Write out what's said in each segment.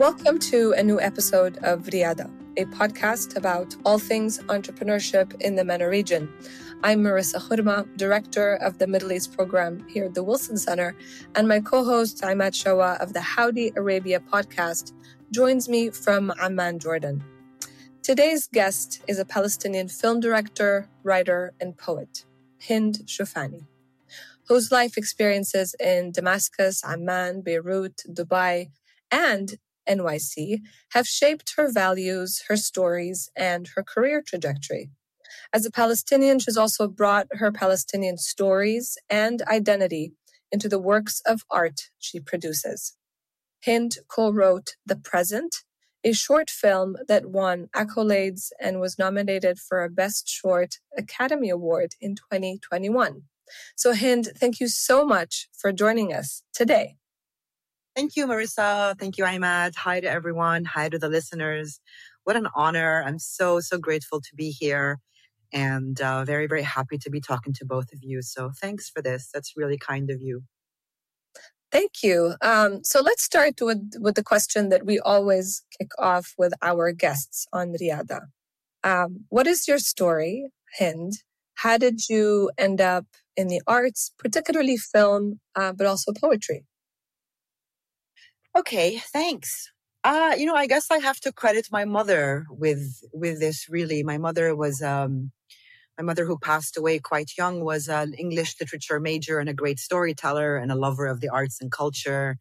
Welcome to a new episode of Riyada, a podcast about all things entrepreneurship in the MENA region. I'm Merissa Khurma, Director of the Middle East Program here at the Wilson Center, and my co-host Imad Shawa of the Howdy Arabia podcast joins me from Amman, Jordan. Today's guest is a Palestinian film director, writer, and poet, Hind Shoufani, whose life experiences in Damascus, Amman, Beirut, Dubai, and NYC have shaped her values, her stories, and her career trajectory. As a Palestinian, she's also brought her Palestinian stories and identity into the works of art she produces. Hind co-wrote The Present, a short film that won accolades and was nominated for a Best Short Academy Award in 2021. So Hind, thank you so much for joining us today. Thank you, Merissa. Thank you, Imad. Hi to everyone. Hi to the listeners. What an honor. I'm so, so grateful to be here and uh, very, very happy to be talking to both of you. So thanks for this. That's really kind of you. Thank you. Um, so let's start with, with the question that we always kick off with our guests on Riyada. Um, what is your story, Hind? How did you end up in the arts, particularly film, uh, but also poetry? Okay, thanks. Uh, you know, I guess I have to credit my mother with with this really. My mother was um my mother who passed away quite young was an English literature major and a great storyteller and a lover of the arts and culture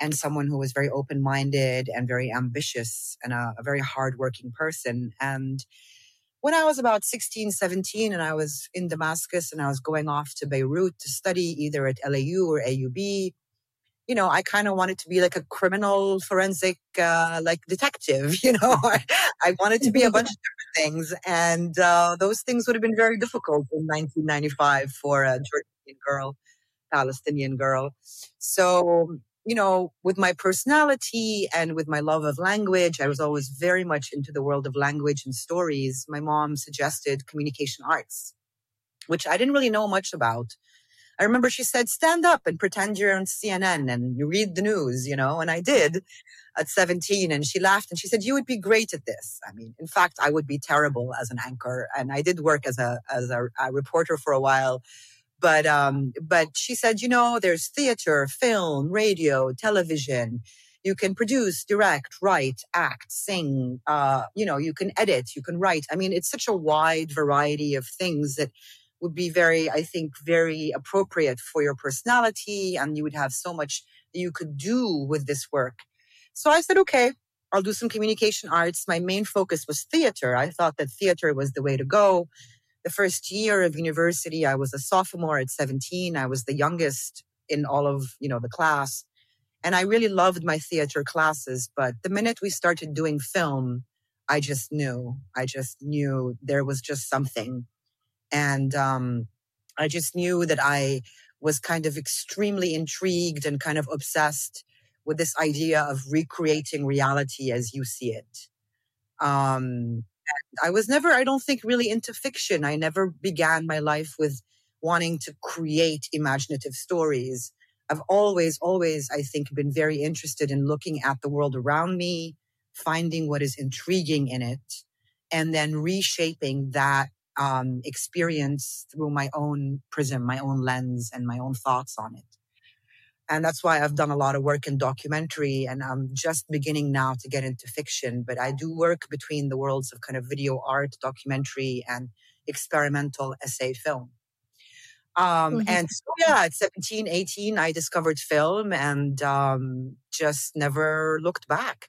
and someone who was very open-minded and very ambitious and a, a very hardworking person. And when I was about 16, 17 and I was in Damascus and I was going off to Beirut to study either at LAU or AUB, you know, I kind of wanted to be like a criminal forensic, uh, like detective, you know, I, I wanted to be a bunch of different things. And, uh, those things would have been very difficult in 1995 for a Jordanian girl, Palestinian girl. So, you know, with my personality and with my love of language, I was always very much into the world of language and stories. My mom suggested communication arts, which I didn't really know much about. I remember she said, stand up and pretend you're on CNN and read the news, you know, and I did at 17 and she laughed and she said, you would be great at this. I mean, in fact, I would be terrible as an anchor. And I did work as a, as a, a reporter for a while. But, um, but she said, you know, there's theater, film, radio, television. You can produce, direct, write, act, sing. Uh, you know, you can edit, you can write. I mean, it's such a wide variety of things that would be very, I think, very appropriate for your personality. And you would have so much that you could do with this work. So I said, okay, I'll do some communication arts. My main focus was theater. I thought that theater was the way to go. The first year of university, I was a sophomore at 17. I was the youngest in all of, you know, the class. And I really loved my theater classes. But the minute we started doing film, I just knew, I just knew there was just something and um, I just knew that I was kind of extremely intrigued and kind of obsessed with this idea of recreating reality as you see it. Um, I was never, I don't think, really into fiction. I never began my life with wanting to create imaginative stories. I've always, always, I think, been very interested in looking at the world around me, finding what is intriguing in it, and then reshaping that um, experience through my own prism, my own lens, and my own thoughts on it. And that's why I've done a lot of work in documentary and I'm just beginning now to get into fiction, but I do work between the worlds of kind of video art, documentary, and experimental essay film. Um, mm-hmm. and so, yeah, at 17, 18, I discovered film and um, just never looked back.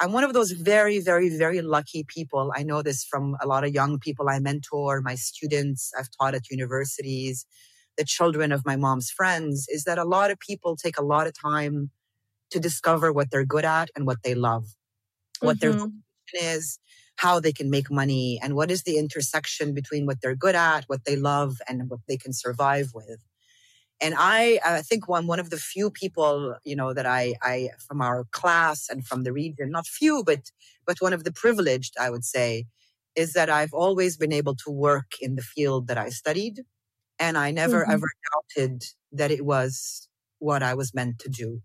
I'm one of those very, very, very lucky people. I know this from a lot of young people I mentor, my students I've taught at universities, the children of my mom's friends, is that a lot of people take a lot of time to discover what they're good at and what they love, mm-hmm. what their mm-hmm. vocation is, how they can make money, and what is the intersection between what they're good at, what they love, and what they can survive with. And I, I think one, one of the few people, you know, that I, I, from our class and from the region, not few, but, but one of the privileged, I would say, is that I've always been able to work in the field that I studied. And I never mm-hmm. ever doubted that it was what I was meant to do.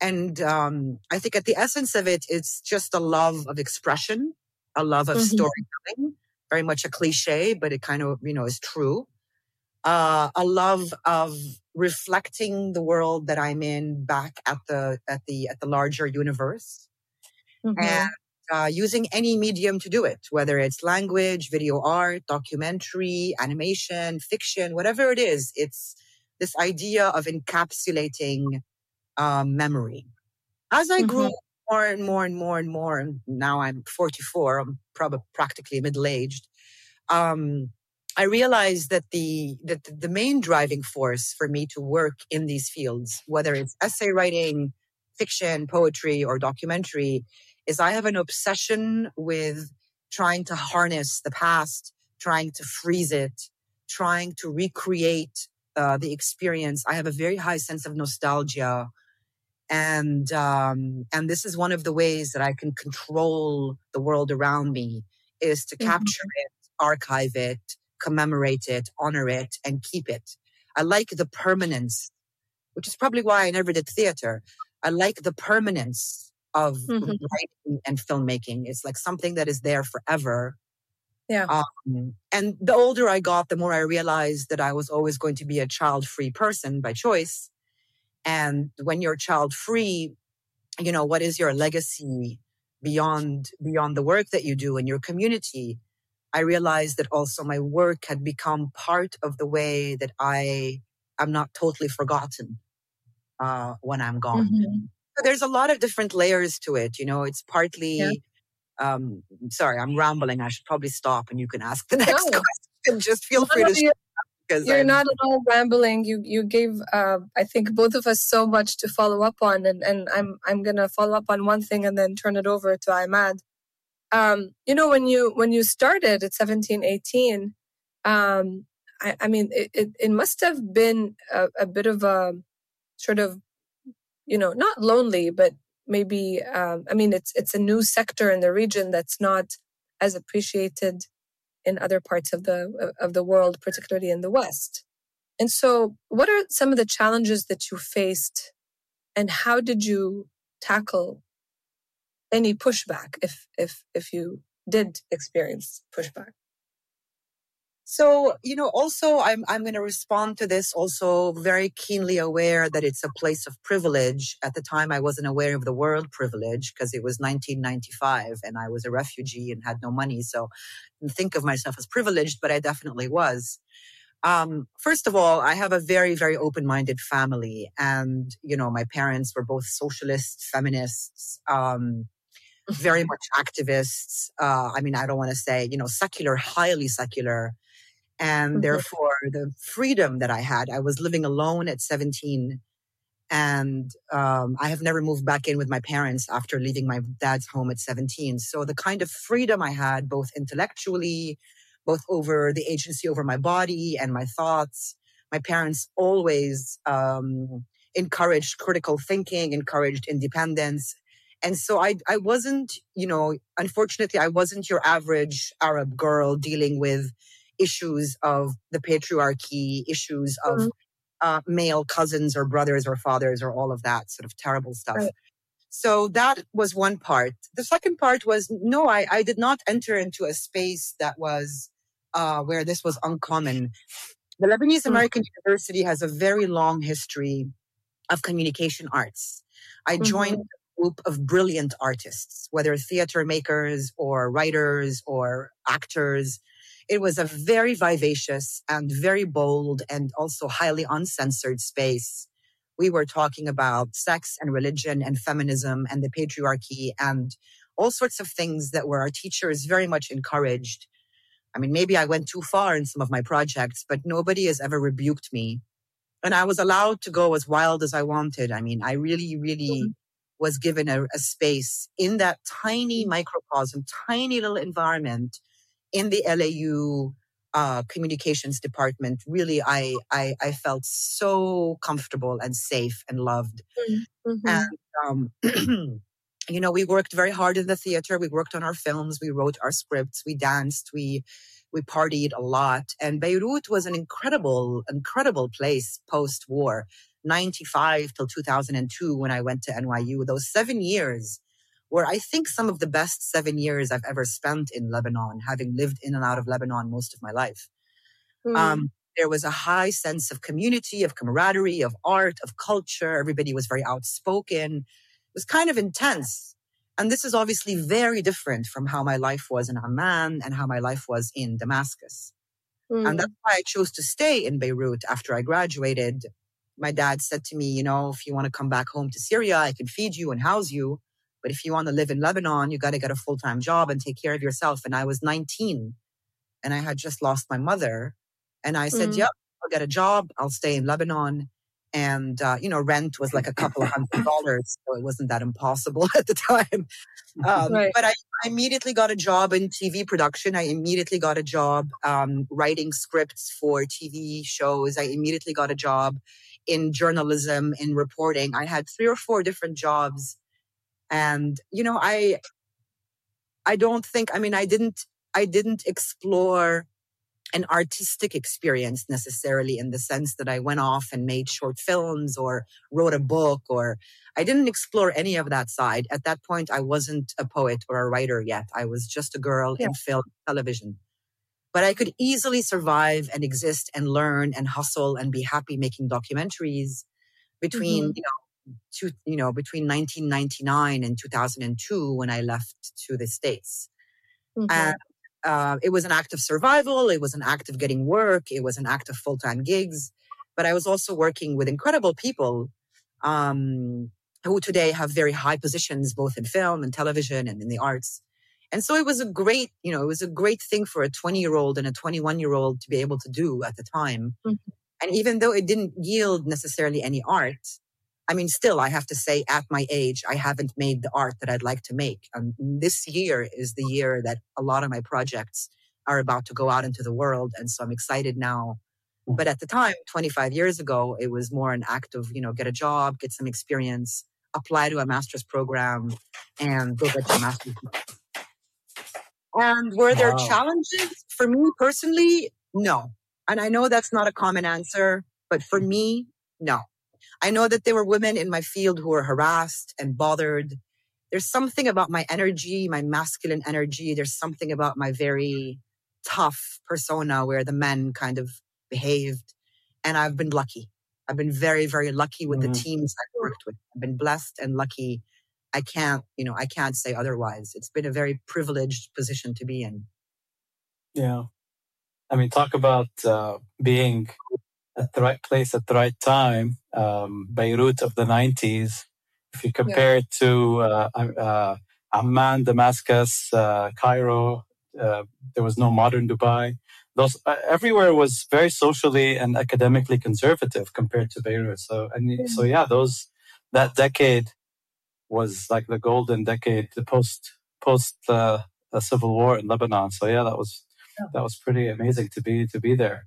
And um, I think at the essence of it, it's just a love of expression, a love of mm-hmm. storytelling, very much a cliche, but it kind of, you know, is true. Uh, a love of reflecting the world that I'm in back at the, at the, at the larger universe. Mm-hmm. And uh, using any medium to do it, whether it's language, video art, documentary, animation, fiction, whatever it is. It's this idea of encapsulating um, memory. As I mm-hmm. grew more and more and more and more, and now I'm 44, I'm probably practically middle aged. Um, I realized that the that the main driving force for me to work in these fields, whether it's essay writing, fiction, poetry, or documentary, is I have an obsession with trying to harness the past, trying to freeze it, trying to recreate uh, the experience. I have a very high sense of nostalgia. And, um, and this is one of the ways that I can control the world around me is to mm-hmm. capture it, archive it, commemorate it, honor it, and keep it. I like the permanence, which is probably why I never did theater. I like the permanence of mm-hmm. writing and filmmaking. It's like something that is there forever. Yeah. Um, and the older I got, the more I realized that I was always going to be a child free person by choice. And when you're child free, you know, what is your legacy beyond, beyond the work that you do in your community? I realized that also my work had become part of the way that I am not totally forgotten uh, when I'm gone. Mm-hmm there's a lot of different layers to it. You know, it's partly. Yeah. Um, sorry, I'm rambling. I should probably stop and you can ask the next no. question. Just feel free to. You're I'm, not at all rambling. You you gave uh, I think both of us so much to follow up on, and, and I'm I'm gonna follow up on one thing and then turn it over to Imad. Um, you know when you when you started at 17, 18, um, I, I mean it, it, it must have been a, a bit of a sort of you know, not lonely, but maybe, um, I mean, it's, it's a new sector in the region that's not as appreciated in other parts of the, of the world, particularly in the West. And so what are some of the challenges that you faced and how did you tackle any pushback if, if, if you did experience pushback? So, you know, also I'm, I'm going to respond to this also very keenly aware that it's a place of privilege. At the time, I wasn't aware of the word privilege because it was 1995 and I was a refugee and had no money. So I think of myself as privileged, but I definitely was. Um, first of all, I have a very, very open-minded family and, you know, my parents were both socialists, feminists, um, very much activists. Uh, I mean, I don't want to say, you know, secular, highly secular and mm-hmm. therefore the freedom that I had. I was living alone at 17 and um, I have never moved back in with my parents after leaving my dad's home at 17. So the kind of freedom I had, both intellectually, both over the agency over my body and my thoughts, my parents always um, encouraged critical thinking, encouraged independence. And so I, I wasn't, you know, unfortunately, I wasn't your average Arab girl dealing with issues of the patriarchy, issues of mm-hmm. uh, male cousins or brothers or fathers or all of that sort of terrible stuff. Right. So that was one part. The second part was no, I, I did not enter into a space that was uh, where this was uncommon. The Lebanese mm. American mm-hmm. University has a very long history of communication arts. I joined mm-hmm. Group of brilliant artists, whether theater makers or writers or actors it was a very vivacious and very bold and also highly uncensored space. We were talking about sex and religion and feminism and the patriarchy and all sorts of things that were our teachers very much encouraged. I mean, maybe I went too far in some of my projects, but nobody has ever rebuked me. And I was allowed to go as wild as I wanted. I mean, I really, really mm-hmm. Was given a, a space in that tiny microcosm, tiny little environment in the LAU uh, communications department, really, I, I, I felt so comfortable and safe and loved. Mm-hmm. And, um, you know, we worked very hard in the theater. We worked on our films. We wrote our scripts. We danced. We, we partied a lot. And Beirut was an incredible, incredible place post war. 95 till 2002 when I went to NYU. Those seven years were, I think, some of the best seven years I've ever spent in Lebanon, having lived in and out of Lebanon most of my life. Mm. Um, there was a high sense of community, of camaraderie, of art, of culture. Everybody was very outspoken. It was kind of intense. And this is obviously very different from how my life was in Amman and how my life was in Damascus. Mm. And that's why I chose to stay in Beirut after I graduated. My dad said to me, you know, if you want to come back home to Syria, I can feed you and house you. But if you want to live in Lebanon, you got to get a full time job and take care of yourself. And I was 19 and I had just lost my mother. And I said, mm. yep, I'll get a job. I'll stay in Lebanon. And, uh, you know, rent was like a couple of hundred dollars. So it wasn't that impossible at the time. Um, right. But I, I, immediately got a job in TV production. I immediately got a job um, writing scripts for TV shows. I immediately got a job in journalism, in reporting. I had three or four different jobs. And, you know, I, I don't think, I mean, I didn't, I didn't explore an artistic experience necessarily in the sense that I went off and made short films or wrote a book or I didn't explore any of that side. At that point, I wasn't a poet or a writer yet. I was just a girl yeah. in film, television. But I could easily survive and exist and learn and hustle and be happy making documentaries between, mm-hmm. you know, two, you know, between 1999 and 2002 when I left to the States. Mm-hmm. And uh, it was an act of survival. It was an act of getting work. It was an act of full time gigs. But I was also working with incredible people um, who today have very high positions, both in film and television and in the arts. And so it was a great, you know, it was a great thing for a 20 year old and a 21 year old to be able to do at the time. Mm-hmm. And even though it didn't yield necessarily any art, I mean, still, I have to say, at my age, I haven't made the art that I'd like to make. And this year is the year that a lot of my projects are about to go out into the world. And so I'm excited now. Mm. But at the time, 25 years ago, it was more an act of, you know, get a job, get some experience, apply to a master's program, and go get your master's. And were there wow. challenges for me personally? No. And I know that's not a common answer, but for me, no. I know that there were women in my field who were harassed and bothered. There's something about my energy, my masculine energy. There's something about my very tough persona where the men kind of behaved. And I've been lucky. I've been very, very lucky with mm-hmm. the teams I've worked with. I've been blessed and lucky. I can't, you know, I can't say otherwise. It's been a very privileged position to be in. Yeah. I mean, talk about uh, being at the right place at the right time. Um, Beirut of the 90s, if you compare yeah. it to uh, uh, Amman, Damascus, uh, Cairo, uh, there was no modern Dubai. Those uh, everywhere was very socially and academically conservative compared to Beirut. So and so yeah, those that decade was like the golden decade, the post post uh, civil war in Lebanon. So yeah, that was that was pretty amazing to be to be there.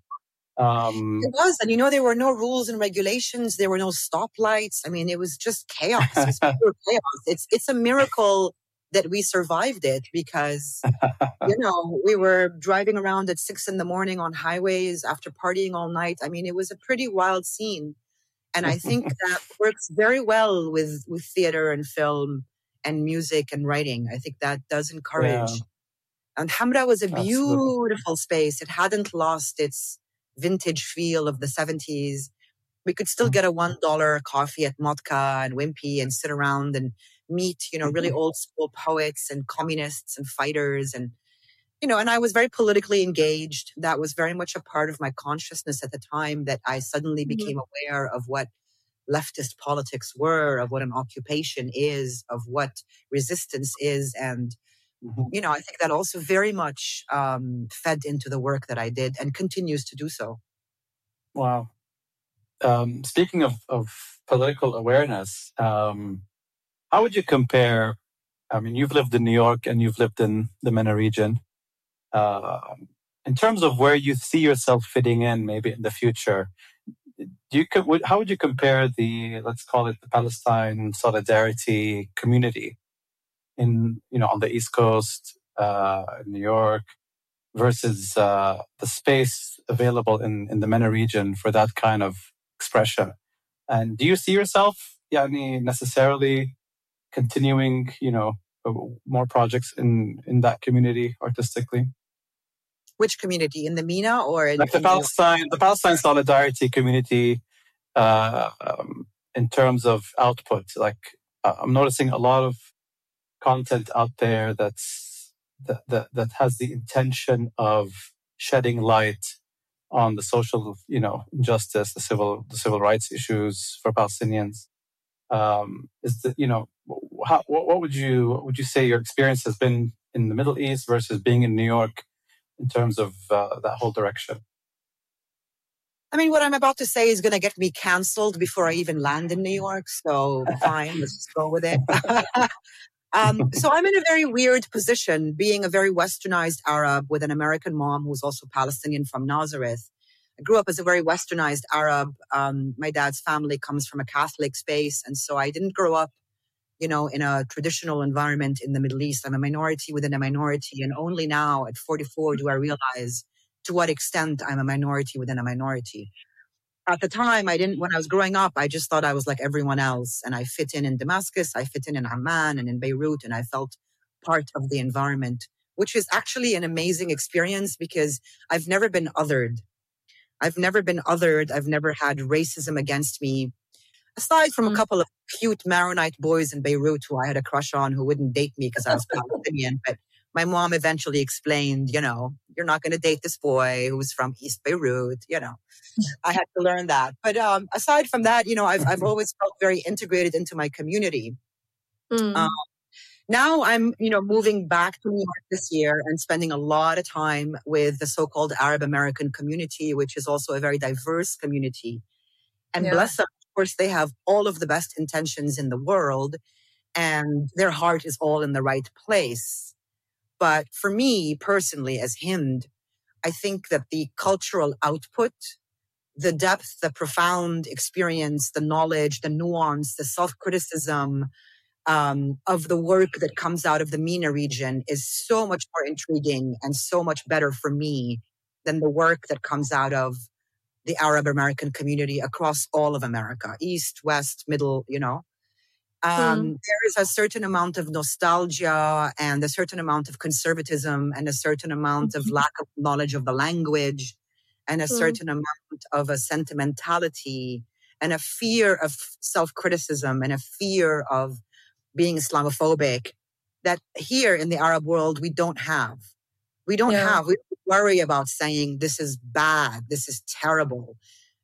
Um, it was, and you know, there were no rules and regulations. There were no stoplights. I mean, it was just chaos. It was chaos. It's it's a miracle that we survived it because you know we were driving around at six in the morning on highways after partying all night. I mean, it was a pretty wild scene, and I think that works very well with with theater and film and music and writing. I think that does encourage. Yeah. And Hamra was a beautiful Absolutely. space. It hadn't lost its vintage feel of the 70s. We could still mm. get a $1 coffee at Modca and Wimpy and sit around and meet, you know, really mm-hmm. old school poets and communists and fighters and you know, and I was very politically engaged. That was very much a part of my consciousness at the time that I suddenly mm-hmm. became aware of what leftist politics were, of what an occupation is, of what resistance is, and Mm-hmm. You know, I think that also very much um, fed into the work that I did and continues to do so. Wow. Um, speaking of, of political awareness, um, how would you compare? I mean, you've lived in New York and you've lived in the MENA region. Uh, in terms of where you see yourself fitting in, maybe in the future, do you how would you compare the let's call it the Palestine solidarity community in you know on the East Coast, uh, New York, versus uh, the space available in in the MENA region for that kind of expression. And do you see yourself, yani, necessarily continuing, you know, uh, more projects in in that community artistically? Which community in the MENA or in, like the in Palestine, the Palestine Solidarity community, uh, um, in terms of output? Like uh, I'm noticing a lot of content out there that's that, that that has the intention of shedding light on the social, you know, injustice, the civil, the civil rights issues for Palestinians. Um, is that you know, how, what, what would you what would you say your experience has been in the Middle East versus being in New York in terms of uh, that whole direction? I mean, what I'm about to say is going to get me canceled before I even land in New York. So fine, let's just go with it. um, so I'm in a very weird position, being a very westernized Arab with an American mom who's also Palestinian from Nazareth. I grew up as a very westernized Arab. Um, my dad's family comes from a Catholic space, and so I didn't grow up, you know, in a traditional environment in the Middle East. I'm a minority within a minority, and only now at 44 do I realize to what extent I'm a minority within a minority. At the time, I didn't, when I was growing up, I just thought I was like everyone else. And I fit in in Damascus, I fit in in Amman and in Beirut, and I felt part of the environment, which is actually an amazing experience because I've never been othered. I've never been othered. I've never had racism against me. Aside from mm. a couple of cute Maronite boys in Beirut who I had a crush on who wouldn't date me because I was Palestinian, but my mom eventually explained, you know, you're not going to date this boy who's from East Beirut. You know, I had to learn that. But um, aside from that, you know, I've, I've always felt very integrated into my community. Mm. Um, now I'm, you know, moving back to New York this year and spending a lot of time with the so-called Arab American community, which is also a very diverse community. And yeah. bless them, course, they have all of the best intentions in the world and their heart is all in the right place. But for me personally, as Hind, I think that the cultural output, the depth, the profound experience, the knowledge, the nuance, the self criticism um, of the work that comes out of the MENA region is so much more intriguing and so much better for me than the work that comes out of the Arab American community across all of America, East, West, Middle, you know. Um, mm. There is a certain amount of nostalgia and a certain amount of conservatism and a certain amount mm-hmm. of lack of knowledge of the language and a mm. certain amount of a sentimentality and a fear of self criticism and a fear of being Islamophobic that here in the Arab world we don't have. We don't yeah. have. We don't worry about saying this is bad, this is terrible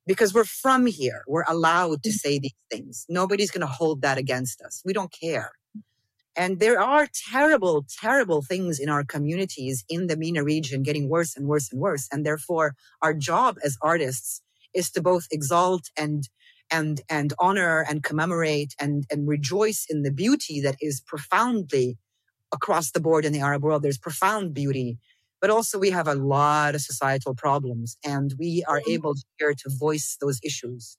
because we're from here. We're allowed to mm. say these things. Nobody's going to hold that against us. We don't care. And there are terrible, terrible things in our communities in the MENA region getting worse and worse and worse. And therefore, our job as artists is to both exalt and and and honor and commemorate and and rejoice in the beauty that is profoundly across the board in the Arab world. There's profound beauty but also we have a lot of societal problems and we are mm-hmm. able here to voice those issues.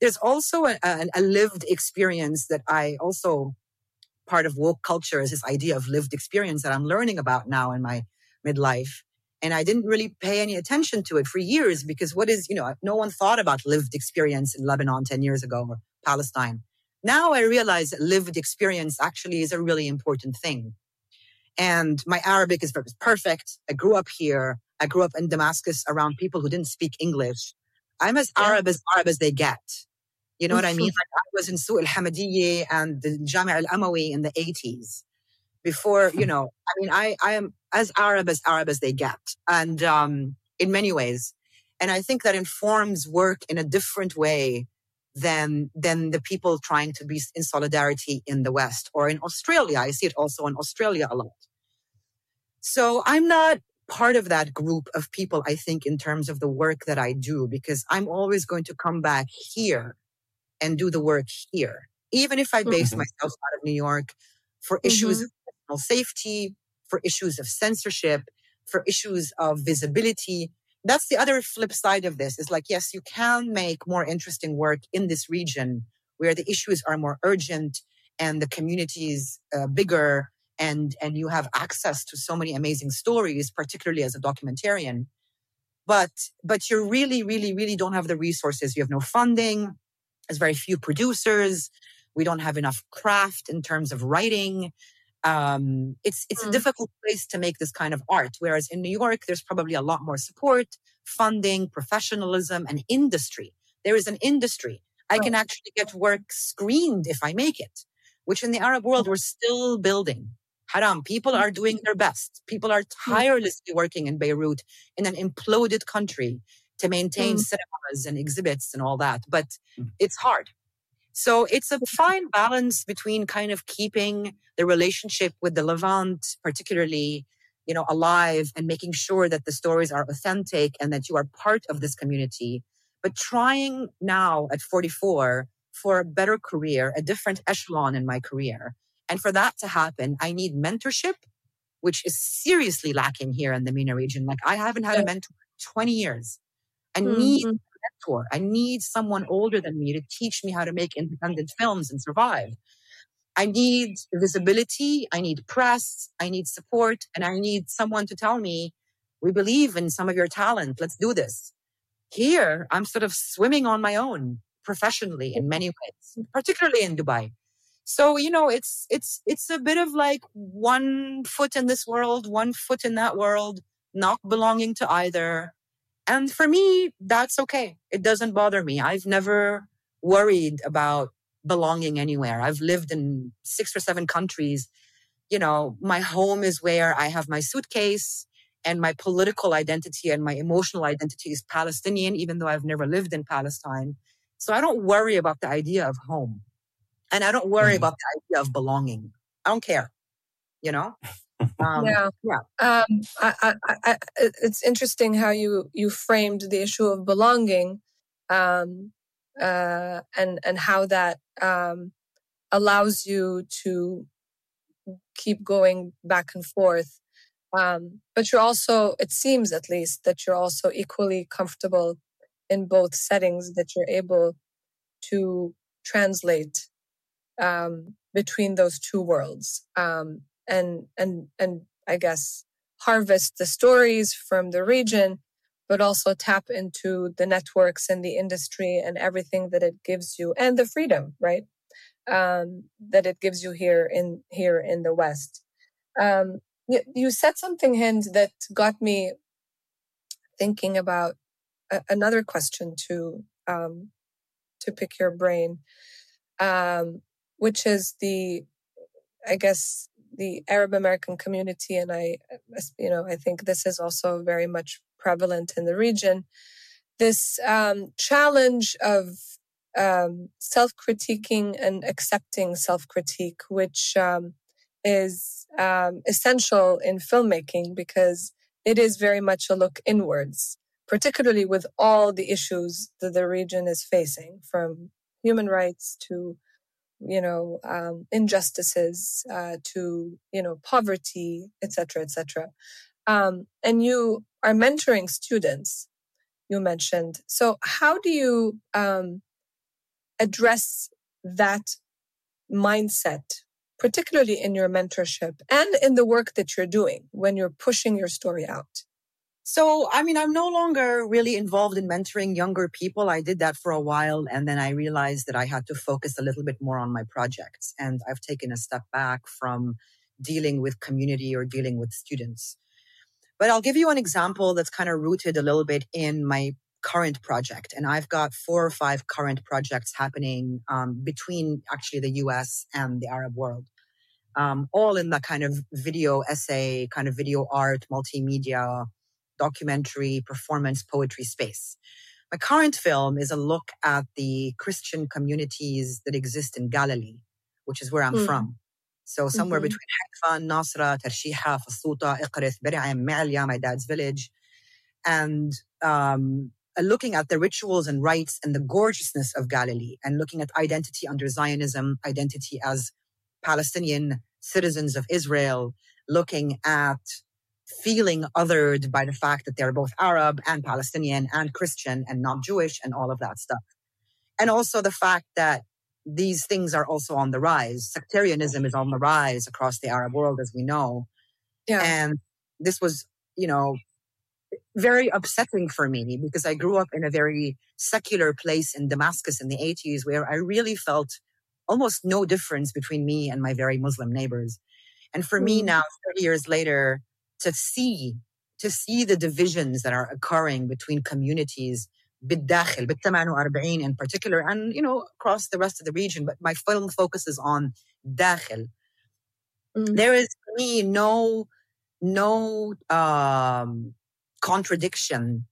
There's also a, a, a lived experience that I also part of woke culture is this idea of lived experience that I'm learning about now in my midlife. And I didn't really pay any attention to it for years because what is, you know, no one thought about lived experience in Lebanon 10 years ago or Palestine. Now I realize that lived experience actually is a really important thing. And my Arabic is perfect. I grew up here. I grew up in Damascus around people who didn't speak English. I'm as yeah. Arab as Arab as they get. You know what I mean? Like I was in Su al Hamadiyya and the Jami' al Amawi in the 80s. Before, you know, I mean, I, I am as Arab as Arab as they get. And um, in many ways. And I think that informs work in a different way than than the people trying to be in solidarity in the West or in Australia. I see it also in Australia a lot. So I'm not part of that group of people, I think, in terms of the work that I do, because I'm always going to come back here and do the work here. Even if I base mm-hmm. myself out of New York for issues mm-hmm. of personal safety, for issues of censorship, for issues of visibility, that's the other flip side of this is like, yes, you can make more interesting work in this region where the issues are more urgent and the community is uh, bigger and, and you have access to so many amazing stories, particularly as a documentarian. But, but you really, really, really don't have the resources. You have no funding. There's very few producers. We don't have enough craft in terms of writing. Um, it's it's mm. a difficult place to make this kind of art. Whereas in New York, there's probably a lot more support, funding, professionalism, and industry. There is an industry. I can actually get work screened if I make it, which in the Arab world we're still building. Haram. People are doing their best. People are mm. tirelessly working in Beirut in an imploded country to maintain mm. cinemas and exhibits and all that. But mm. it's hard. So it's a fine balance between kind of keeping the relationship with the Levant, particularly, you know, alive and making sure that the stories are authentic and that you are part of this community. But trying now at 44 for a better career, a different echelon in my career. And for that to happen, I need mentorship, which is seriously lacking here in the MENA region. Like I haven't had a mentor in 20 years. I mm-hmm. need mentor. I need someone older than me to teach me how to make independent films and survive. I need visibility. I need press. I need support. And I need someone to tell me, we believe in some of your talent. Let's do this. Here, I'm sort of swimming on my own professionally in many ways, particularly in Dubai. So, you know, it's, it's, it's a bit of like one foot in this world, one foot in that world, not belonging to either. And for me, that's okay. It doesn't bother me. I've never worried about belonging anywhere. I've lived in six or seven countries. You know, my home is where I have my suitcase and my political identity and my emotional identity is Palestinian, even though I've never lived in Palestine. So I don't worry about the idea of home and I don't worry mm about the idea of belonging. I don't care, you know? Um, yeah, yeah. Um, I, I, I, it's interesting how you you framed the issue of belonging, um, uh, and and how that um, allows you to keep going back and forth. Um, but you're also, it seems at least, that you're also equally comfortable in both settings. That you're able to translate um, between those two worlds. Um, and and and I guess harvest the stories from the region, but also tap into the networks and the industry and everything that it gives you and the freedom, right? Um, that it gives you here in here in the West. Um, you, you, said something, Hind, that got me thinking about a, another question to um, to pick your brain, um, which is the, I guess, the Arab American community, and I, you know, I think this is also very much prevalent in the region. This um, challenge of um, self-critiquing and accepting self-critique, which um, is um, essential in filmmaking because it is very much a look inwards, particularly with all the issues that the region is facing, from human rights to you know um, injustices uh, to you know poverty etc etc um, and you are mentoring students you mentioned. So how do you um, address that mindset particularly in your mentorship and in the work that you're doing when you're pushing your story out so, I mean, I'm no longer really involved in mentoring younger people. I did that for a while. And then I realized that I had to focus a little bit more on my projects. And I've taken a step back from dealing with community or dealing with students. But I'll give you an example that's kind of rooted a little bit in my current project. And I've got four or five current projects happening um, between actually the US and the Arab world. Um, all in the kind of video essay, kind of video art, multimedia, documentary, performance, poetry space. My current film is a look at the Christian communities that exist in Galilee, which is where I'm mm. from. So somewhere mm-hmm. between Haifa, Nasra, Tarshiha, Fasuta, Iqrith, Bir'am, Ma'alya, my dad's village. And um, looking at the rituals and rites and the gorgeousness of Galilee and looking at identity under Zionism, identity as Palestinian citizens of Israel, looking at feeling othered by the fact that they're both Arab and Palestinian and Christian and not Jewish and all of that stuff. And also the fact that these things are also on the rise. Sectarianism is on the rise across the Arab world, as we know. Yeah. And this was, you know, very upsetting for me because I grew up in a very secular place in Damascus in the 80s where I really felt almost no difference between me and my very Muslim neighbors. And for mm. me now, 30 years later, to see, to see the divisions that are occurring between communities بالداخل بال 48 in particular and you know across the rest of the region but my film focuses on داخل mm. there is for me no no um, contradiction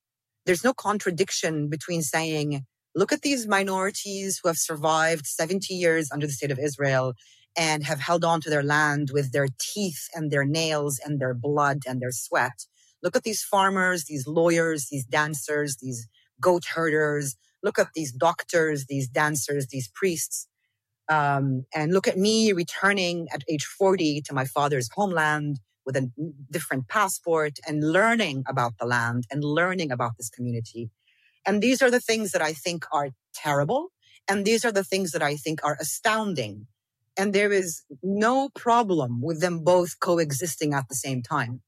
there's no contradiction between saying look at these minorities who have survived 70 years under the state of Israel and have held on to their land with their teeth and their nails and their blood and their sweat look at these farmers these lawyers these dancers these goat herders. Look at these doctors, these dancers, these priests. Um, and look at me returning at age 40 to my father's homeland with a different passport and learning about the land and learning about this community. And these are the things that I think are terrible. And these are the things that I think are astounding. And there is no problem with them both coexisting at the same time.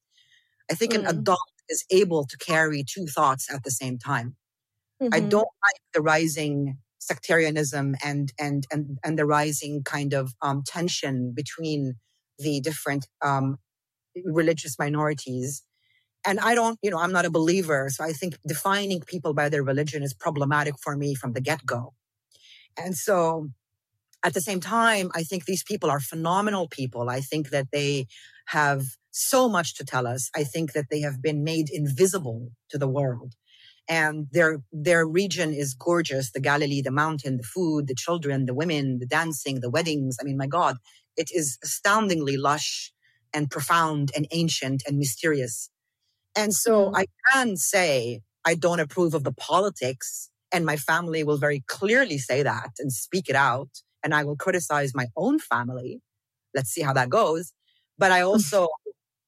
I think mm. an adult is able to carry two thoughts at the same time. Mm-hmm. I don't like the rising sectarianism and and and and the rising kind of um, tension between the different um, religious minorities. And I don't, you know, I'm not a believer, so I think defining people by their religion is problematic for me from the get go. And so, at the same time, I think these people are phenomenal people. I think that they have so much to tell us. I think that they have been made invisible to the world and their their region is gorgeous the galilee the mountain the food the children the women the dancing the weddings i mean my god it is astoundingly lush and profound and ancient and mysterious and so mm. i can say i don't approve of the politics and my family will very clearly say that and speak it out and i will criticize my own family let's see how that goes but i mm. also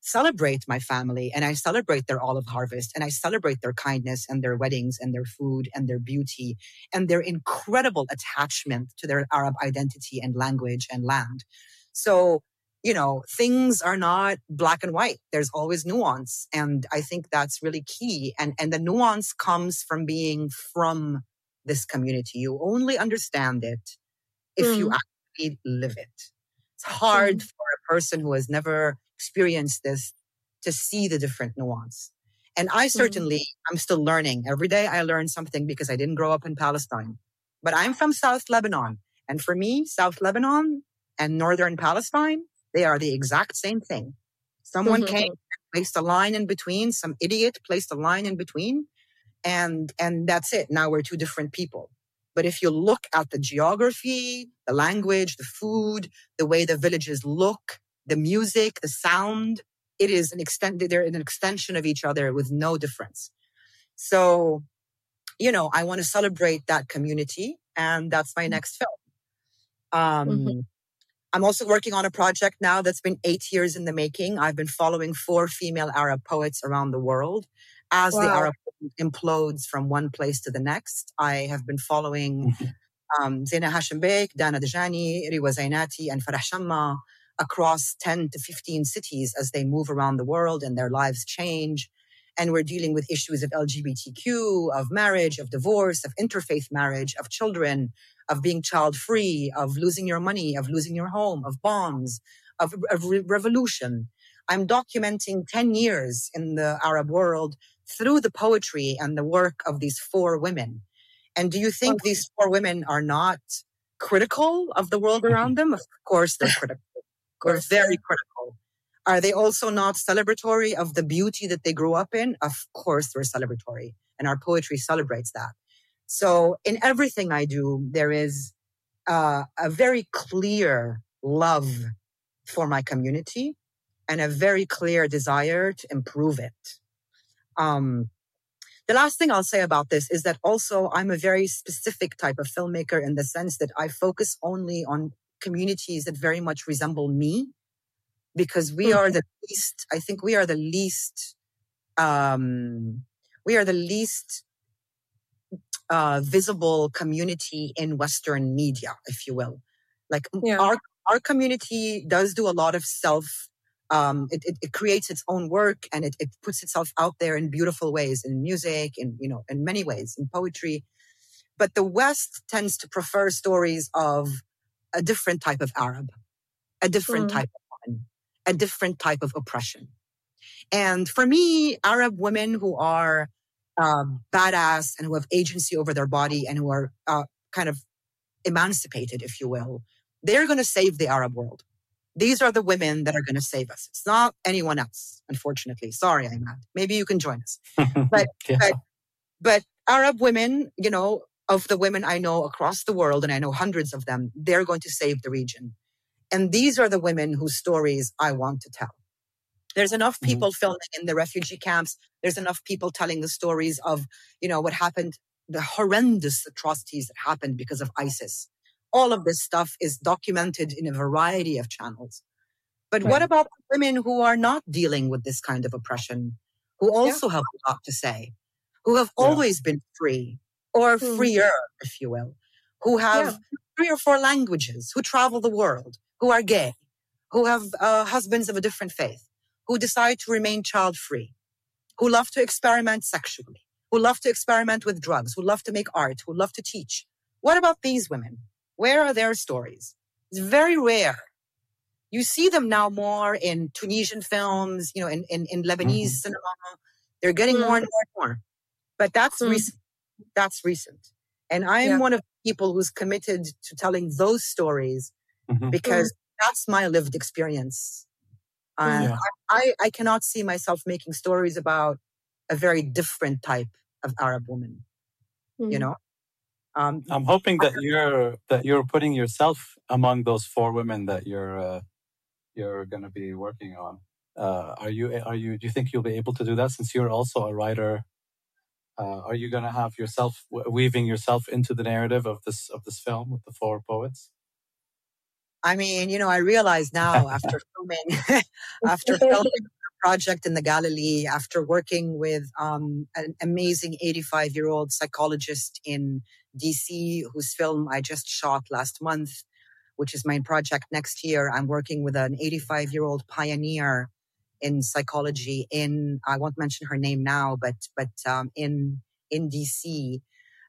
celebrate my family and I celebrate their olive harvest and I celebrate their kindness and their weddings and their food and their beauty and their incredible attachment to their Arab identity and language and land. So, you know, things are not black and white. There's always nuance. And I think that's really key. And, and the nuance comes from being from this community. You only understand it if mm. you actually live it. It's hard mm. for a person who has never experienced this to see the different nuance. And I mm-hmm. certainly, mm-hmm. I'm still learning. Every day I learn something because I didn't grow up in Palestine. But I'm from South Lebanon. And for me, South Lebanon and Northern Palestine, they are the exact same thing. Someone mm-hmm. came, placed a line in between, some idiot placed a line in between, and and that's it. Now we're two different people. But if you look at the geography, the language, the food, the way the villages look, the music, the sound, it is an extent, they're an extension of each other with no difference. So, you know, I want to celebrate that community and that's my mm-hmm. next film. Um, mm-hmm. I'm also working on a project now that's been eight years in the making. I've been following four female Arab poets around the world as wow. the Arab world implodes from one place to the next. I have been following mm-hmm. um, Zeina Hashem Beck, Dana Dajani, Riwa Zainati, and Farah Shamma across 10 to 15 cities as they move around the world and their lives change. And we're dealing with issues of LGBTQ, of marriage, of divorce, of interfaith marriage, of children, of being child free, of losing your money, of losing your home, of bombs, of, of re- revolution. I'm documenting 10 years in the Arab world through the poetry and the work of these four women. And do you think these four women are not critical of the world around them? Of course, they're critical were very critical. Are they also not celebratory of the beauty that they grew up in? Of course, they're celebratory. And our poetry celebrates that. So in everything I do, there is uh, a very clear love for my community and a very clear desire to improve it. Um, the last thing I'll say about this is that also I'm a very specific type of filmmaker in the sense that I focus only on communities that very much resemble me because we are the least, I think we are the least, um, we are the least uh, visible community in Western media, if you will. Like yeah. our, our community does do a lot of self um, it, it, it, creates its own work and it, it puts itself out there in beautiful ways in music in you know in many ways in poetry. But the west tends to prefer stories of a different type of arab a different mm. type of woman a different type of oppression. And for me arab women who are um, badass and who have agency over their body and who are uh, kind of emancipated if you will they're going to save the arab world these are the women that are going to save us. It's not anyone else, unfortunately. Sorry, Imad. Maybe you can join us. But, yeah. but, but Arab women, you know, of the women I know across the world, and I know hundreds of them, they're going to save the region. And these are the women whose stories I want to tell. There's enough mm-hmm. people mm-hmm. filming in the refugee camps. There's enough people telling the stories of, you know, what happened, the horrendous atrocities that happened because of ISIS all of this stuff is documented in a variety of channels. But right. what about women who are not dealing with this kind of oppression, who also yeah. have a lot to say, who have yeah. always been free or mm-hmm. freer, if you will, who have yeah. three or four languages, who travel the world, who are gay, who have uh, husbands of a different faith, who decide to remain child free, who love to experiment sexually, who love to experiment with drugs, who love to make art, who love to teach. What about these women? Where are their stories? It's very rare. You see them now more in Tunisian films, you know, in, in, in Lebanese mm-hmm. cinema. They're getting mm-hmm. more and more and more. But that's mm-hmm. recent. That's recent. And I'm yeah. one of the people who's committed to telling those stories mm-hmm. because that's my lived experience. Uh, yeah. I, I cannot see myself making stories about a very different type of Arab woman. You mm. know, um, I'm hoping that you're that you're putting yourself among those four women that you're uh, you're going to be working on. Uh, are you are you do you think you'll be able to do that since you're also a writer? Uh, are you going to have yourself weaving yourself into the narrative of this of this film with the four poets? I mean, you know, I realize now after filming after filming project in the Galilee after working with um, an amazing 85 year old psychologist in DC, whose film I just shot last month, which is my project next year. I'm working with an 85 year old pioneer in psychology in, I won't mention her name now, but, but, um, in, in DC,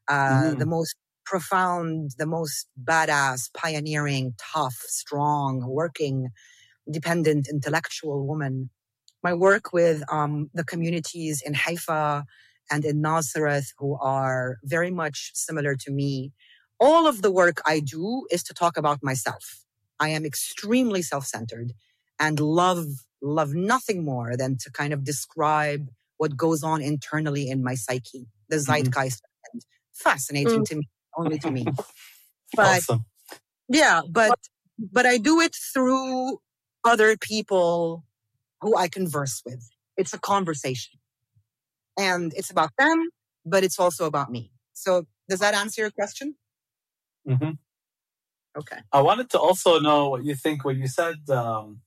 uh, mm. the most profound, the most badass, pioneering, tough, strong, working, dependent, intellectual woman my work with um, the communities in Haifa and in Nazareth who are very much similar to me. All of the work I do is to talk about myself. I am extremely self-centered and love, love nothing more than to kind of describe what goes on internally in my psyche, the mm-hmm. zeitgeist. Mm-hmm. Fascinating mm. to me, only to me. But awesome. yeah, but, but I do it through other people who I converse with. It's a conversation. And it's about them, but it's also about me. So does that answer your question? Mm-hmm. Okay. I wanted to also know what you think when you said um,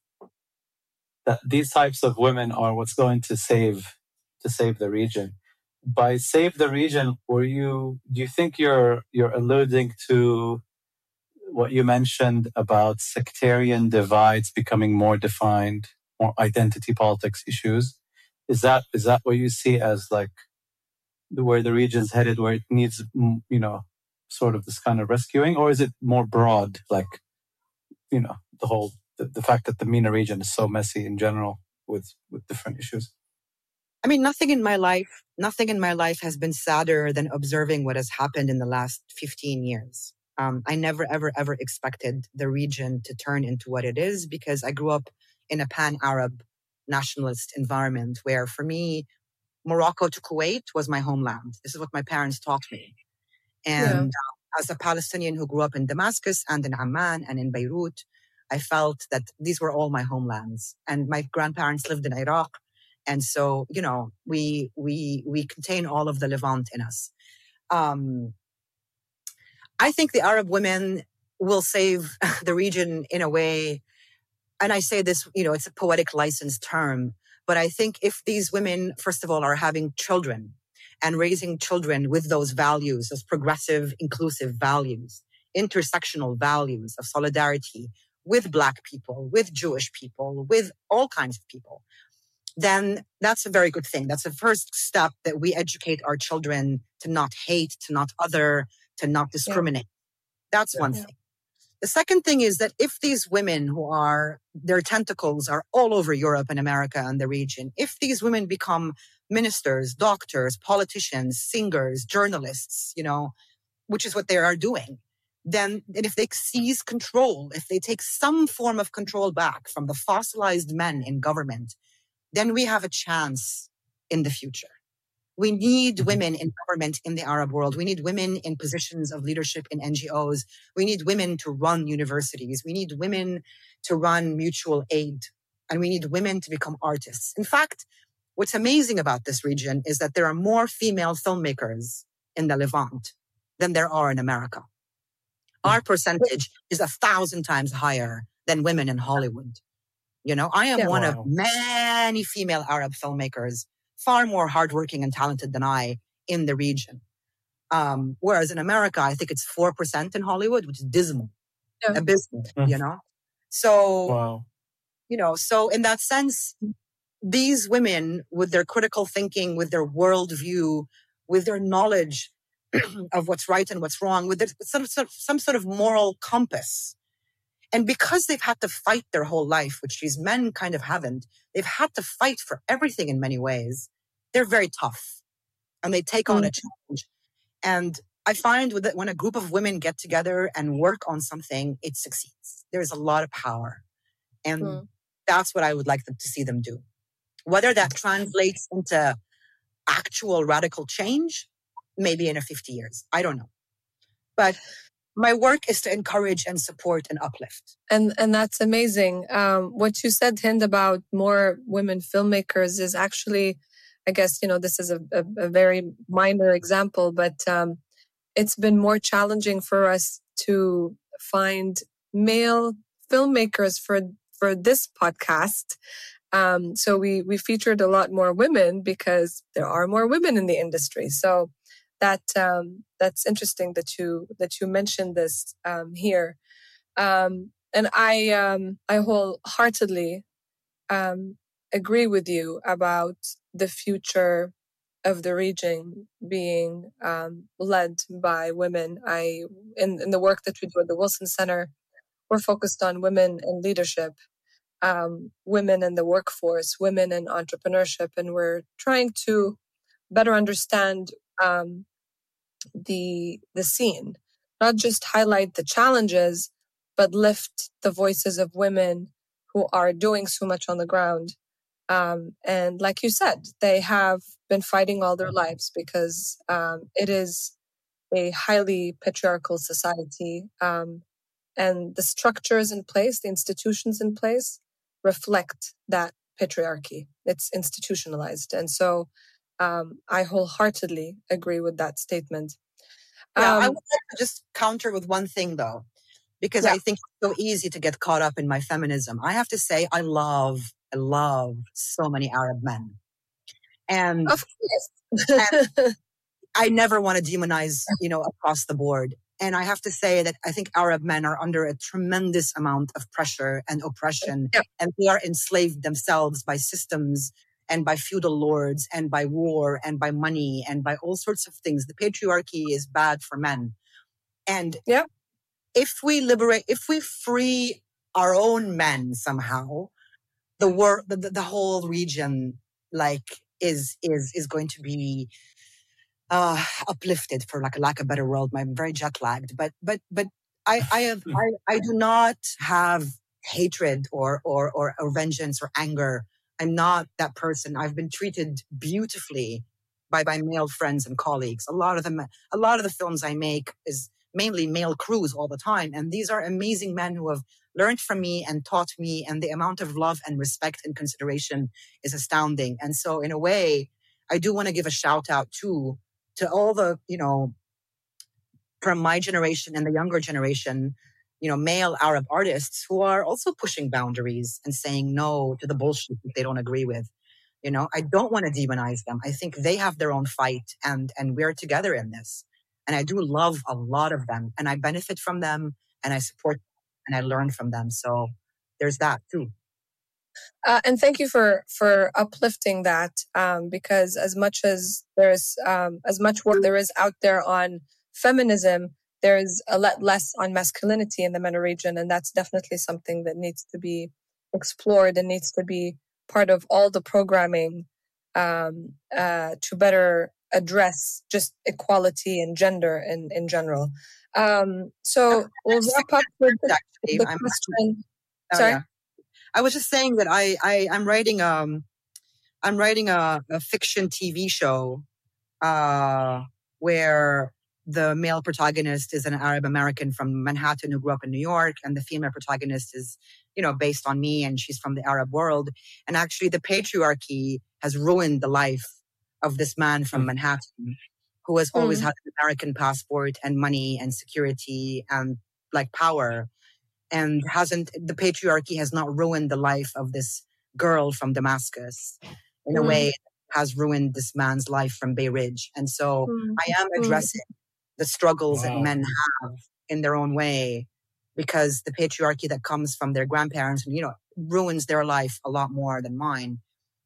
that these types of women are what's going to save to save the region. By save the region, were you do you think you're you're alluding to what you mentioned about sectarian divides becoming more defined identity politics issues. Is that is that what you see as like the where the region's headed, where it needs you know sort of this kind of rescuing, or is it more broad, like you know the whole the, the fact that the MENA region is so messy in general with with different issues? I mean, nothing in my life, nothing in my life has been sadder than observing what has happened in the last 15 years. Um, I never, ever, ever expected the region to turn into what it is because I grew up in a pan Arab nationalist environment where for me, Morocco to Kuwait was my homeland. This is what my parents taught me. And yeah. uh, as a Palestinian who grew up in Damascus and in Amman and in Beirut, I felt that these were all my homelands. And my grandparents lived in Iraq. And so, you know, we, we, we contain all of the Levant in us. Um, I think the Arab women will save the region in a way and I say this, you know, it's a poetic license term, but I think if these women, first of all, are having children and raising children with those values, those progressive, inclusive values, intersectional values of solidarity, with black people, with Jewish people, with all kinds of people, then that's a very good thing. That's the first step that we educate our children to not hate, to not other, to not discriminate. Yeah. That's yeah. one thing. The second thing is that if these women who are, their tentacles are all over Europe and America and the region, if these women become ministers, doctors, politicians, singers, journalists, you know, which is what they are doing, then if they seize control, if they take some form of control back from the fossilized men in government, then we have a chance in the future. We need mm-hmm. women in government in the Arab world. We need women in positions of leadership in NGOs. We need women to run universities. We need women to run mutual aid. And we need women to become artists. In fact, what's amazing about this region is that there are more female filmmakers in the Levant than there are in America. Our mm-hmm. percentage is a thousand times higher than women in Hollywood. You know, I am yeah, one wow. of many female Arab filmmakers, far more hardworking and talented than I in the region. Um, whereas in America, I think it's 4% in Hollywood, which is dismal, yeah. abysmal, mm. you know? So, wow. you know, so in that sense, these women with their critical thinking, with their worldview, with their knowledge of what's right and what's wrong, with their, some, some sort of moral compass, and because they've had to fight their whole life, which these men kind of haven't, they've had to fight for everything in many ways. They're very tough and they take on a mm. challenge. And I find that when a group of women get together and work on something, it succeeds. There's a lot of power. And mm. that's what I would like them to see them do. Whether that translates into actual radical change, maybe in a 50 years. I don't know. But my work is to encourage and support and uplift. And and that's amazing. Um, what you said, Hind, about more women filmmakers is actually, I guess you know, this is a, a, a very minor example, but um, it's been more challenging for us to find male filmmakers for for this podcast. Um, so we we featured a lot more women because there are more women in the industry. So that um, that's interesting that you that you mentioned this um, here, um, and I um, I wholeheartedly um, agree with you about the future of the region being um, led by women. I in, in the work that we do at the Wilson Center, we're focused on women in leadership, um, women in the workforce, women in entrepreneurship, and we're trying to better understand um, the the scene. Not just highlight the challenges but lift the voices of women who are doing so much on the ground. Um, and like you said they have been fighting all their lives because um, it is a highly patriarchal society um, and the structures in place the institutions in place reflect that patriarchy. It's institutionalized. And so um, I wholeheartedly agree with that statement. Yeah, um, I would like to just counter with one thing though, because yeah. I think it's so easy to get caught up in my feminism. I have to say, I love, I love so many Arab men. And, of course. and I never want to demonize, you know, across the board. And I have to say that I think Arab men are under a tremendous amount of pressure and oppression, yeah. and they are enslaved themselves by systems and by feudal lords and by war and by money and by all sorts of things. The patriarchy is bad for men. And yeah. if we liberate, if we free our own men somehow, the world, the, the whole region, like, is, is, is going to be, uh, uplifted for like a lack of better word. I'm very jet lagged, but, but, but I, I have, I, I do not have hatred or, or, or, or vengeance or anger I'm not that person. I've been treated beautifully by my male friends and colleagues. A lot of them, a lot of the films I make is mainly male crews all the time. And these are amazing men who have learned from me and taught me. And the amount of love and respect and consideration is astounding. And so in a way, I do want to give a shout out too to all the, you know, from my generation and the younger generation you know, male Arab artists who are also pushing boundaries and saying no to the bullshit that they don't agree with. You know, I don't want to demonize them. I think they have their own fight and, and we're together in this. And I do love a lot of them and I benefit from them and I support them. and I learn from them. So there's that too. Uh, and thank you for for uplifting that um, because as much as there's um, as much work there is out there on feminism, there's a lot less on masculinity in the MENA region, and that's definitely something that needs to be explored and needs to be part of all the programming um, uh, to better address just equality and gender in in general. Um, so we'll wrap up with the, the question. Oh, Sorry. Yeah. I was just saying that I, I I'm writing um I'm writing a, a fiction TV show uh where the male protagonist is an Arab American from Manhattan who grew up in New York, and the female protagonist is, you know, based on me, and she's from the Arab world. And actually, the patriarchy has ruined the life of this man from mm. Manhattan, who has always mm. had an American passport and money and security and like power and hasn't the patriarchy has not ruined the life of this girl from Damascus in mm. a way has ruined this man's life from Bay Ridge. And so mm. I am mm. addressing mm. The struggles wow. that men have in their own way because the patriarchy that comes from their grandparents, and you know, ruins their life a lot more than mine.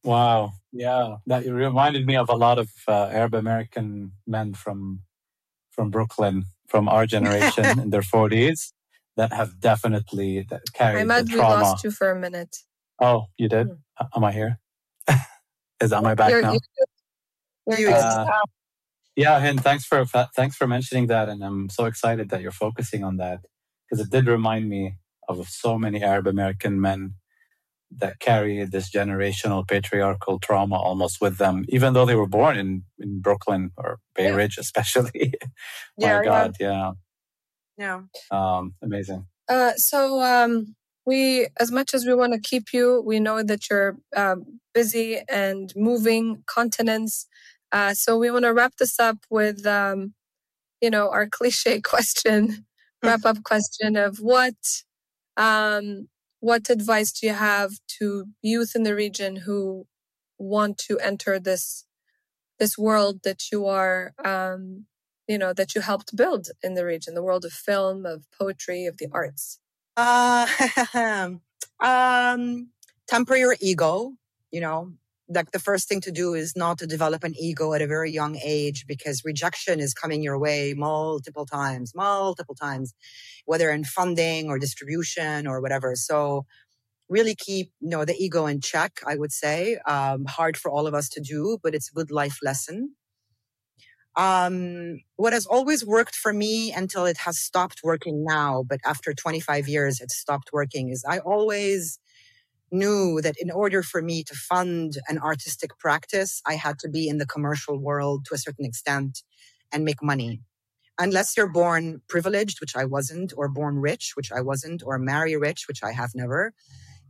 Wow. Yeah. That reminded me of a lot of uh, Arab American men from from Brooklyn, from our generation in their 40s that have definitely that carried I might we lost you for a minute. Oh, you did? Mm. Am I here? Is that my back you're, now? You're, you're uh, yeah, and thanks for thanks for mentioning that, and I'm so excited that you're focusing on that because it did remind me of so many Arab American men that carry this generational patriarchal trauma almost with them, even though they were born in, in Brooklyn or Bay yeah. Ridge, especially. yeah, My God, yeah. Yeah. Um, amazing. Uh, so um, we, as much as we want to keep you, we know that you're um, busy and moving continents. Uh, so we want to wrap this up with, um, you know, our cliche question, wrap up question of what, um, what advice do you have to youth in the region who want to enter this this world that you are um, you know, that you helped build in the region, the world of film, of poetry, of the arts? Uh, um, temper your ego, you know, like the first thing to do is not to develop an ego at a very young age because rejection is coming your way multiple times, multiple times, whether in funding or distribution or whatever. So really keep, you know, the ego in check, I would say. Um, hard for all of us to do, but it's a good life lesson. Um, what has always worked for me until it has stopped working now, but after 25 years, it stopped working is I always knew that in order for me to fund an artistic practice, I had to be in the commercial world to a certain extent and make money. Unless you're born privileged, which I wasn't, or born rich, which I wasn't, or marry rich, which I have never,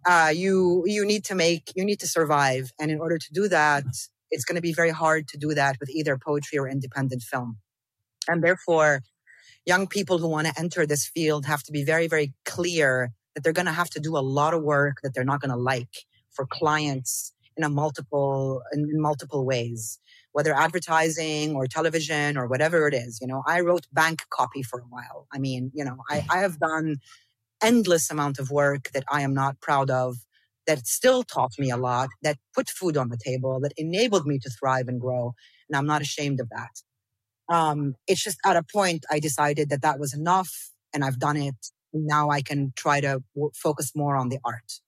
uh, you you need to make you need to survive, and in order to do that, it's going to be very hard to do that with either poetry or independent film. And therefore, young people who want to enter this field have to be very, very clear that they're going to have to do a lot of work that they're not going to like for clients in a multiple in, multiple ways whether advertising or television or whatever it is you know i wrote bank copy for a while i mean you know i, I have done endless amount of work that i am not proud of that still taught me a lot, that put food on the table, that enabled me to thrive and grow. And I'm not ashamed of that. Um, it's just at a point I decided that that was enough and I've done it. Now I can try to w- focus more on the art.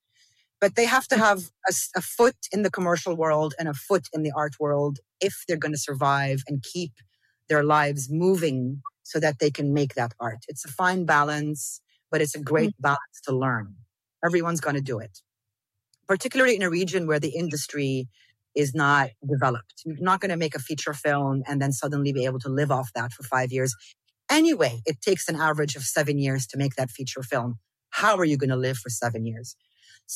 But they have to have a, a foot in the commercial world and a foot in the art world if they're going to survive and keep their lives moving so that they can make that art. It's a fine balance, but it's a great mm-hmm. balance to learn. Everyone's going to do it particularly in a region where the industry is not developed. You're not going to make a feature film and then suddenly be able to live off that for five years. Anyway, it takes an average of seven years to make that feature film. How are you going to live for seven years?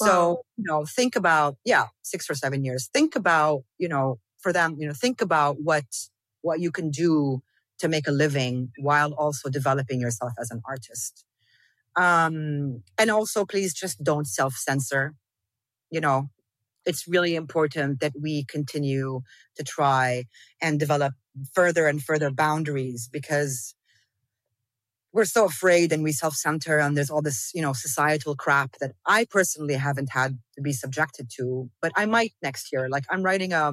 Wow. So, you know, think about, yeah, six or seven years. Think about, you know, for them, you know, think about what, what you can do to make a living while also developing yourself as an artist. Um, and also please just don't self censor you know, it's really important that we continue to try and develop further and further boundaries because we're so afraid and we self-center and there's all this you know societal crap that i personally haven't had to be subjected to but i might next year like i'm writing a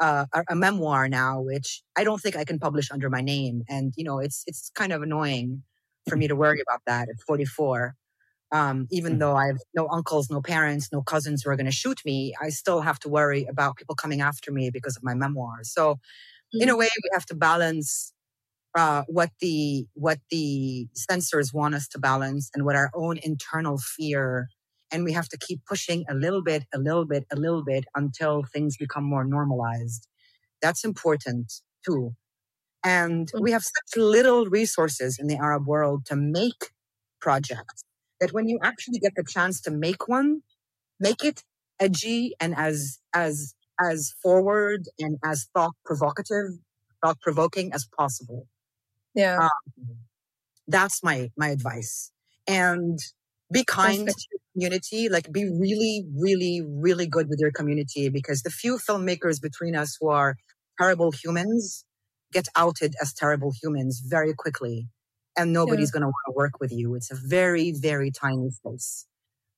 a, a memoir now which i don't think i can publish under my name and you know it's it's kind of annoying for me to worry about that at 44 um, even mm. though I have no uncles, no parents, no cousins who are going to shoot me, I still have to worry about people coming after me because of my memoir. So, in a mm. way, we have to balance uh, what the what the censors want us to balance and what our own internal fear and we have to keep pushing a little bit a little bit a little bit until things become more normalized. That's important too. And we have such little resources in the arab world to make projects that when you actually get the chance to make one make it edgy and as as as forward and as thought provocative thought provoking as possible yeah. Um, that's my my advice. And be kind to your community. Like be really, really, really good with your community because the few filmmakers between us who are terrible humans get outed as terrible humans very quickly. And nobody's yeah. going to want to work with you. It's a very, very tiny space.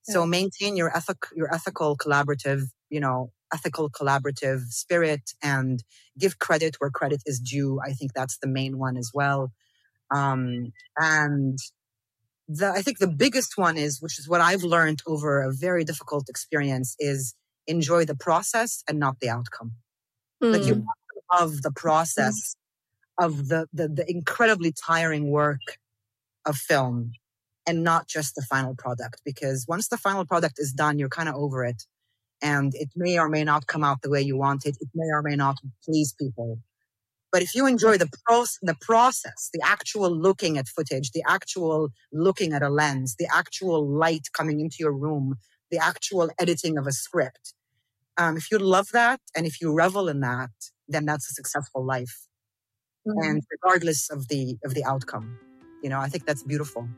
Yeah. So maintain your ethic, your ethical collaborative, you know, ethical collaborative spirit and give credit where credit is due. I think that's the main one as well. Um, and the, I think the biggest one is, which is what I've learned over a very difficult experience, is enjoy the process and not the outcome. Mm. Like you hmm. love the process mm. of the, the the incredibly tiring work of film and not just the final product because once the final product is done you're kind of over it and it may or may not come out the way you want it. It may or may not please people. But if you enjoy the, pro- the process, the actual looking at footage, the actual looking at a lens, the actual light coming into your room, the actual editing of a script, um, if you love that and if you revel in that, then that's a successful life. Mm-hmm. And regardless of the of the outcome, you know, I think that's beautiful.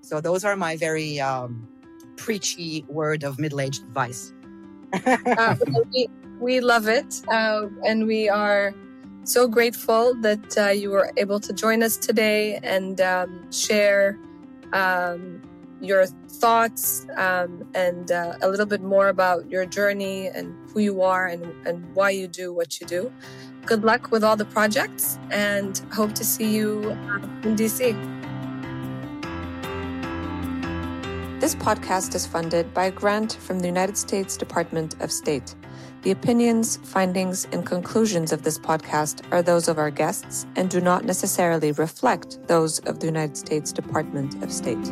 So those are my very um, preachy word of middle aged advice uh, we, we love it. Uh, and we are so grateful that uh, you were able to join us today and um, share um, your thoughts um, and uh, a little bit more about your journey and who you are and, and why you do what you do. Good luck with all the projects and hope to see you uh, in DC. This podcast is funded by a grant from the United States Department of State. The opinions, findings, and conclusions of this podcast are those of our guests and do not necessarily reflect those of the United States Department of State.